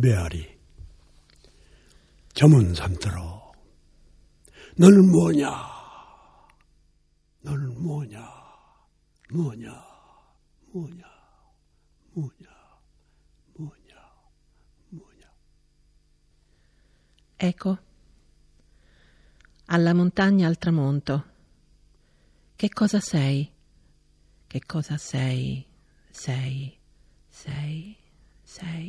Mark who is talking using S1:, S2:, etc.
S1: 메아리. 잠은 잠들어 너는 뭐냐? 너는 뭐냐? 뭐냐? 뭐냐? 뭐냐? 뭐냐? 뭐냐?
S2: Ecco, alla montagna al tramonto. Che cosa sei? Che cosa? Sei, sei, sei, sei.